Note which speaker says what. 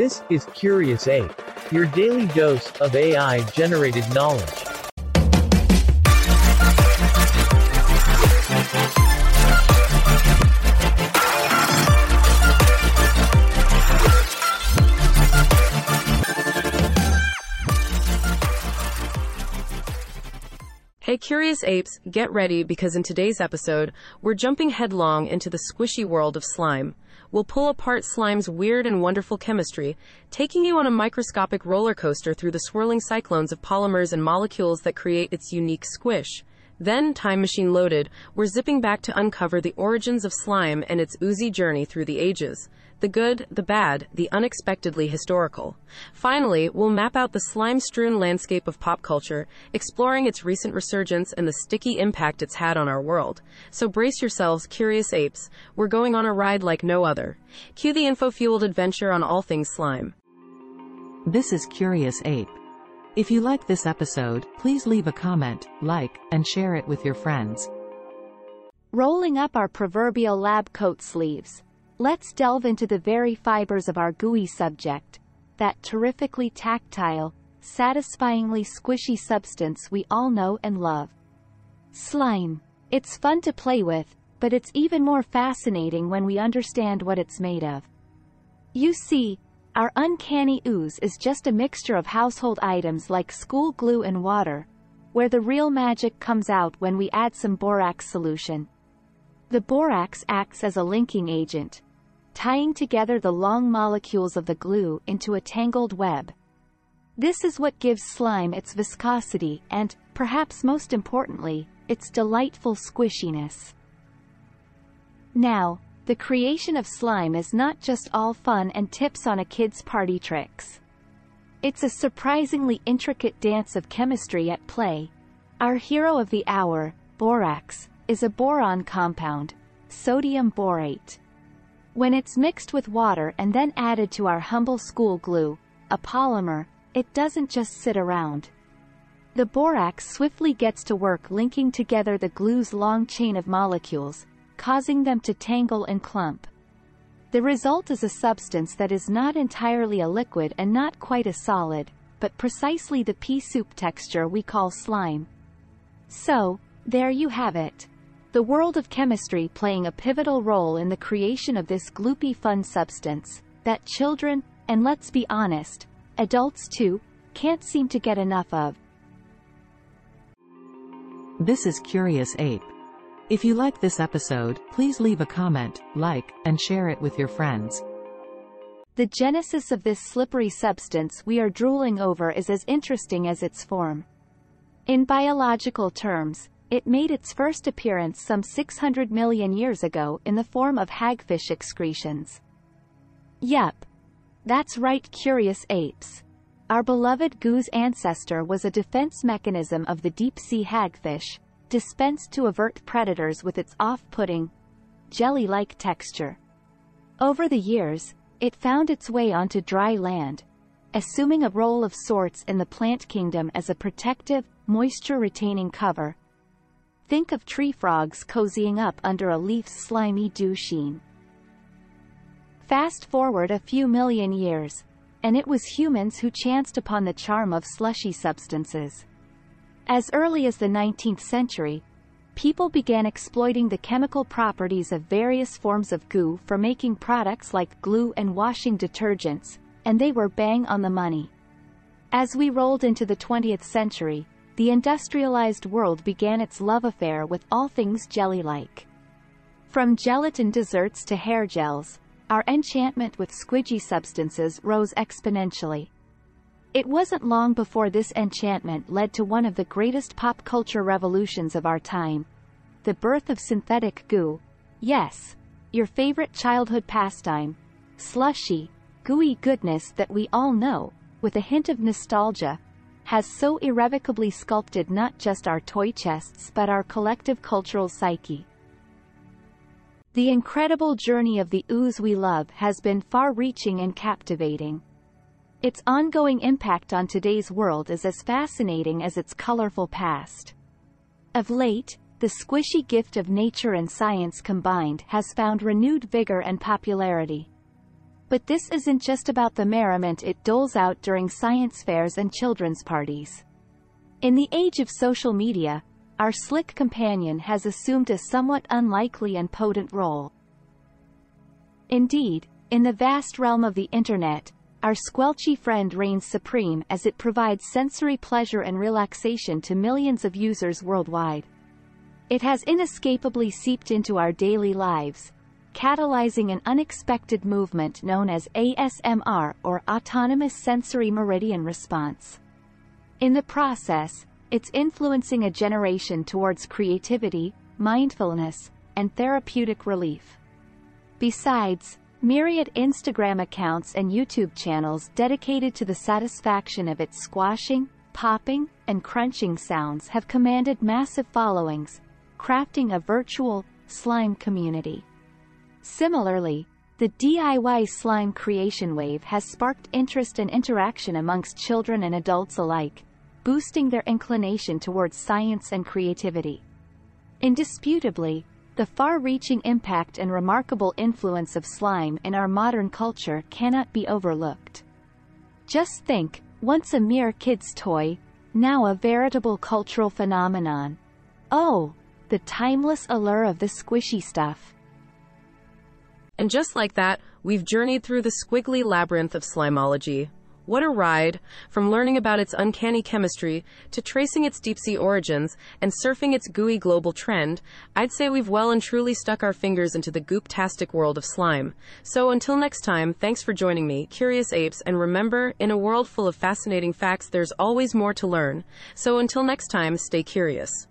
Speaker 1: This is Curious Ape, your daily dose of AI generated knowledge.
Speaker 2: Hey curious apes, get ready because in today's episode, we're jumping headlong into the squishy world of slime. We'll pull apart slime's weird and wonderful chemistry, taking you on a microscopic roller coaster through the swirling cyclones of polymers and molecules that create its unique squish. Then, time machine loaded, we're zipping back to uncover the origins of slime and its oozy journey through the ages the good, the bad, the unexpectedly historical. Finally, we'll map out the slime strewn landscape of pop culture, exploring its recent resurgence and the sticky impact it's had on our world. So brace yourselves, curious apes. We're going on a ride like no other. Cue the info fueled adventure on all things slime.
Speaker 3: This is Curious Ape. If you like this episode, please leave a comment, like, and share it with your friends.
Speaker 4: Rolling up our proverbial lab coat sleeves. Let's delve into the very fibers of our gooey subject, that terrifically tactile, satisfyingly squishy substance we all know and love. Slime. It's fun to play with, but it's even more fascinating when we understand what it's made of. You see, our uncanny ooze is just a mixture of household items like school glue and water, where the real magic comes out when we add some borax solution. The borax acts as a linking agent, tying together the long molecules of the glue into a tangled web. This is what gives slime its viscosity and, perhaps most importantly, its delightful squishiness. Now, the creation of slime is not just all fun and tips on a kid's party tricks. It's a surprisingly intricate dance of chemistry at play. Our hero of the hour, borax, is a boron compound, sodium borate. When it's mixed with water and then added to our humble school glue, a polymer, it doesn't just sit around. The borax swiftly gets to work linking together the glue's long chain of molecules, causing them to tangle and clump. The result is a substance that is not entirely a liquid and not quite a solid, but precisely the pea soup texture we call slime. So, there you have it the world of chemistry playing a pivotal role in the creation of this gloopy fun substance, that children, and let's be honest, adults too, can't seem to get enough of.
Speaker 3: This is Curious Ape. If you like this episode, please leave a comment, like, and share it with your friends.
Speaker 4: The genesis of this slippery substance we are drooling over is as interesting as its form. In biological terms, it made its first appearance some 600 million years ago in the form of hagfish excretions. Yep. That's right curious apes. Our beloved goo's ancestor was a defense mechanism of the deep-sea hagfish, dispensed to avert predators with its off-putting, jelly-like texture. Over the years, it found its way onto dry land, assuming a role of sorts in the plant kingdom as a protective, moisture-retaining cover, Think of tree frogs cozying up under a leaf's slimy dew sheen. Fast forward a few million years, and it was humans who chanced upon the charm of slushy substances. As early as the 19th century, people began exploiting the chemical properties of various forms of goo for making products like glue and washing detergents, and they were bang on the money. As we rolled into the 20th century, the industrialized world began its love affair with all things jelly-like. From gelatin desserts to hair gels, our enchantment with squidgy substances rose exponentially. It wasn't long before this enchantment led to one of the greatest pop culture revolutions of our time. The birth of synthetic goo. Yes, your favorite childhood pastime. Slushy, gooey goodness that we all know, with a hint of nostalgia, has so irrevocably sculpted not just our toy chests but our collective cultural psyche. The incredible journey of the ooze we love has been far-reaching and captivating. Its ongoing impact on today's world is as fascinating as its colorful past. Of late, the squishy gift of nature and science combined has found renewed vigor and popularity. But this isn't just about the merriment it doles out during science fairs and children's parties. In the age of social media, our slick companion has assumed a somewhat unlikely and potent role. Indeed, in the vast realm of the internet, our squelchy friend reigns supreme as it provides sensory pleasure and relaxation to millions of users worldwide. It has inescapably seeped into our daily lives, catalyzing an unexpected movement known as ASMR or Autonomous Sensory Meridian Response. In the process, it's influencing a generation towards creativity, mindfulness, and therapeutic relief. Besides, myriad Instagram accounts and YouTube channels dedicated to the satisfaction of its squashing, popping, and crunching sounds have commanded massive followings, crafting a virtual, slime community. Similarly, the DIY slime creation wave has sparked interest and interaction amongst children and adults alike, boosting their inclination towards science and creativity. Indisputably, the far-reaching impact and remarkable influence of slime in our modern culture cannot be overlooked. Just think, once a mere kid's toy, now a veritable cultural phenomenon. Oh, the timeless allure of the squishy stuff.
Speaker 2: And just like that, we've journeyed through the squiggly labyrinth of slimology. What a ride! From learning about its uncanny chemistry, to tracing its deep sea origins, and surfing its gooey global trend, I'd say we've well and truly stuck our fingers into the gooptastic world of slime. So until next time, thanks for joining me, Curious Apes, and remember, in a world full of fascinating facts, there's always more to learn. So until next time, stay curious.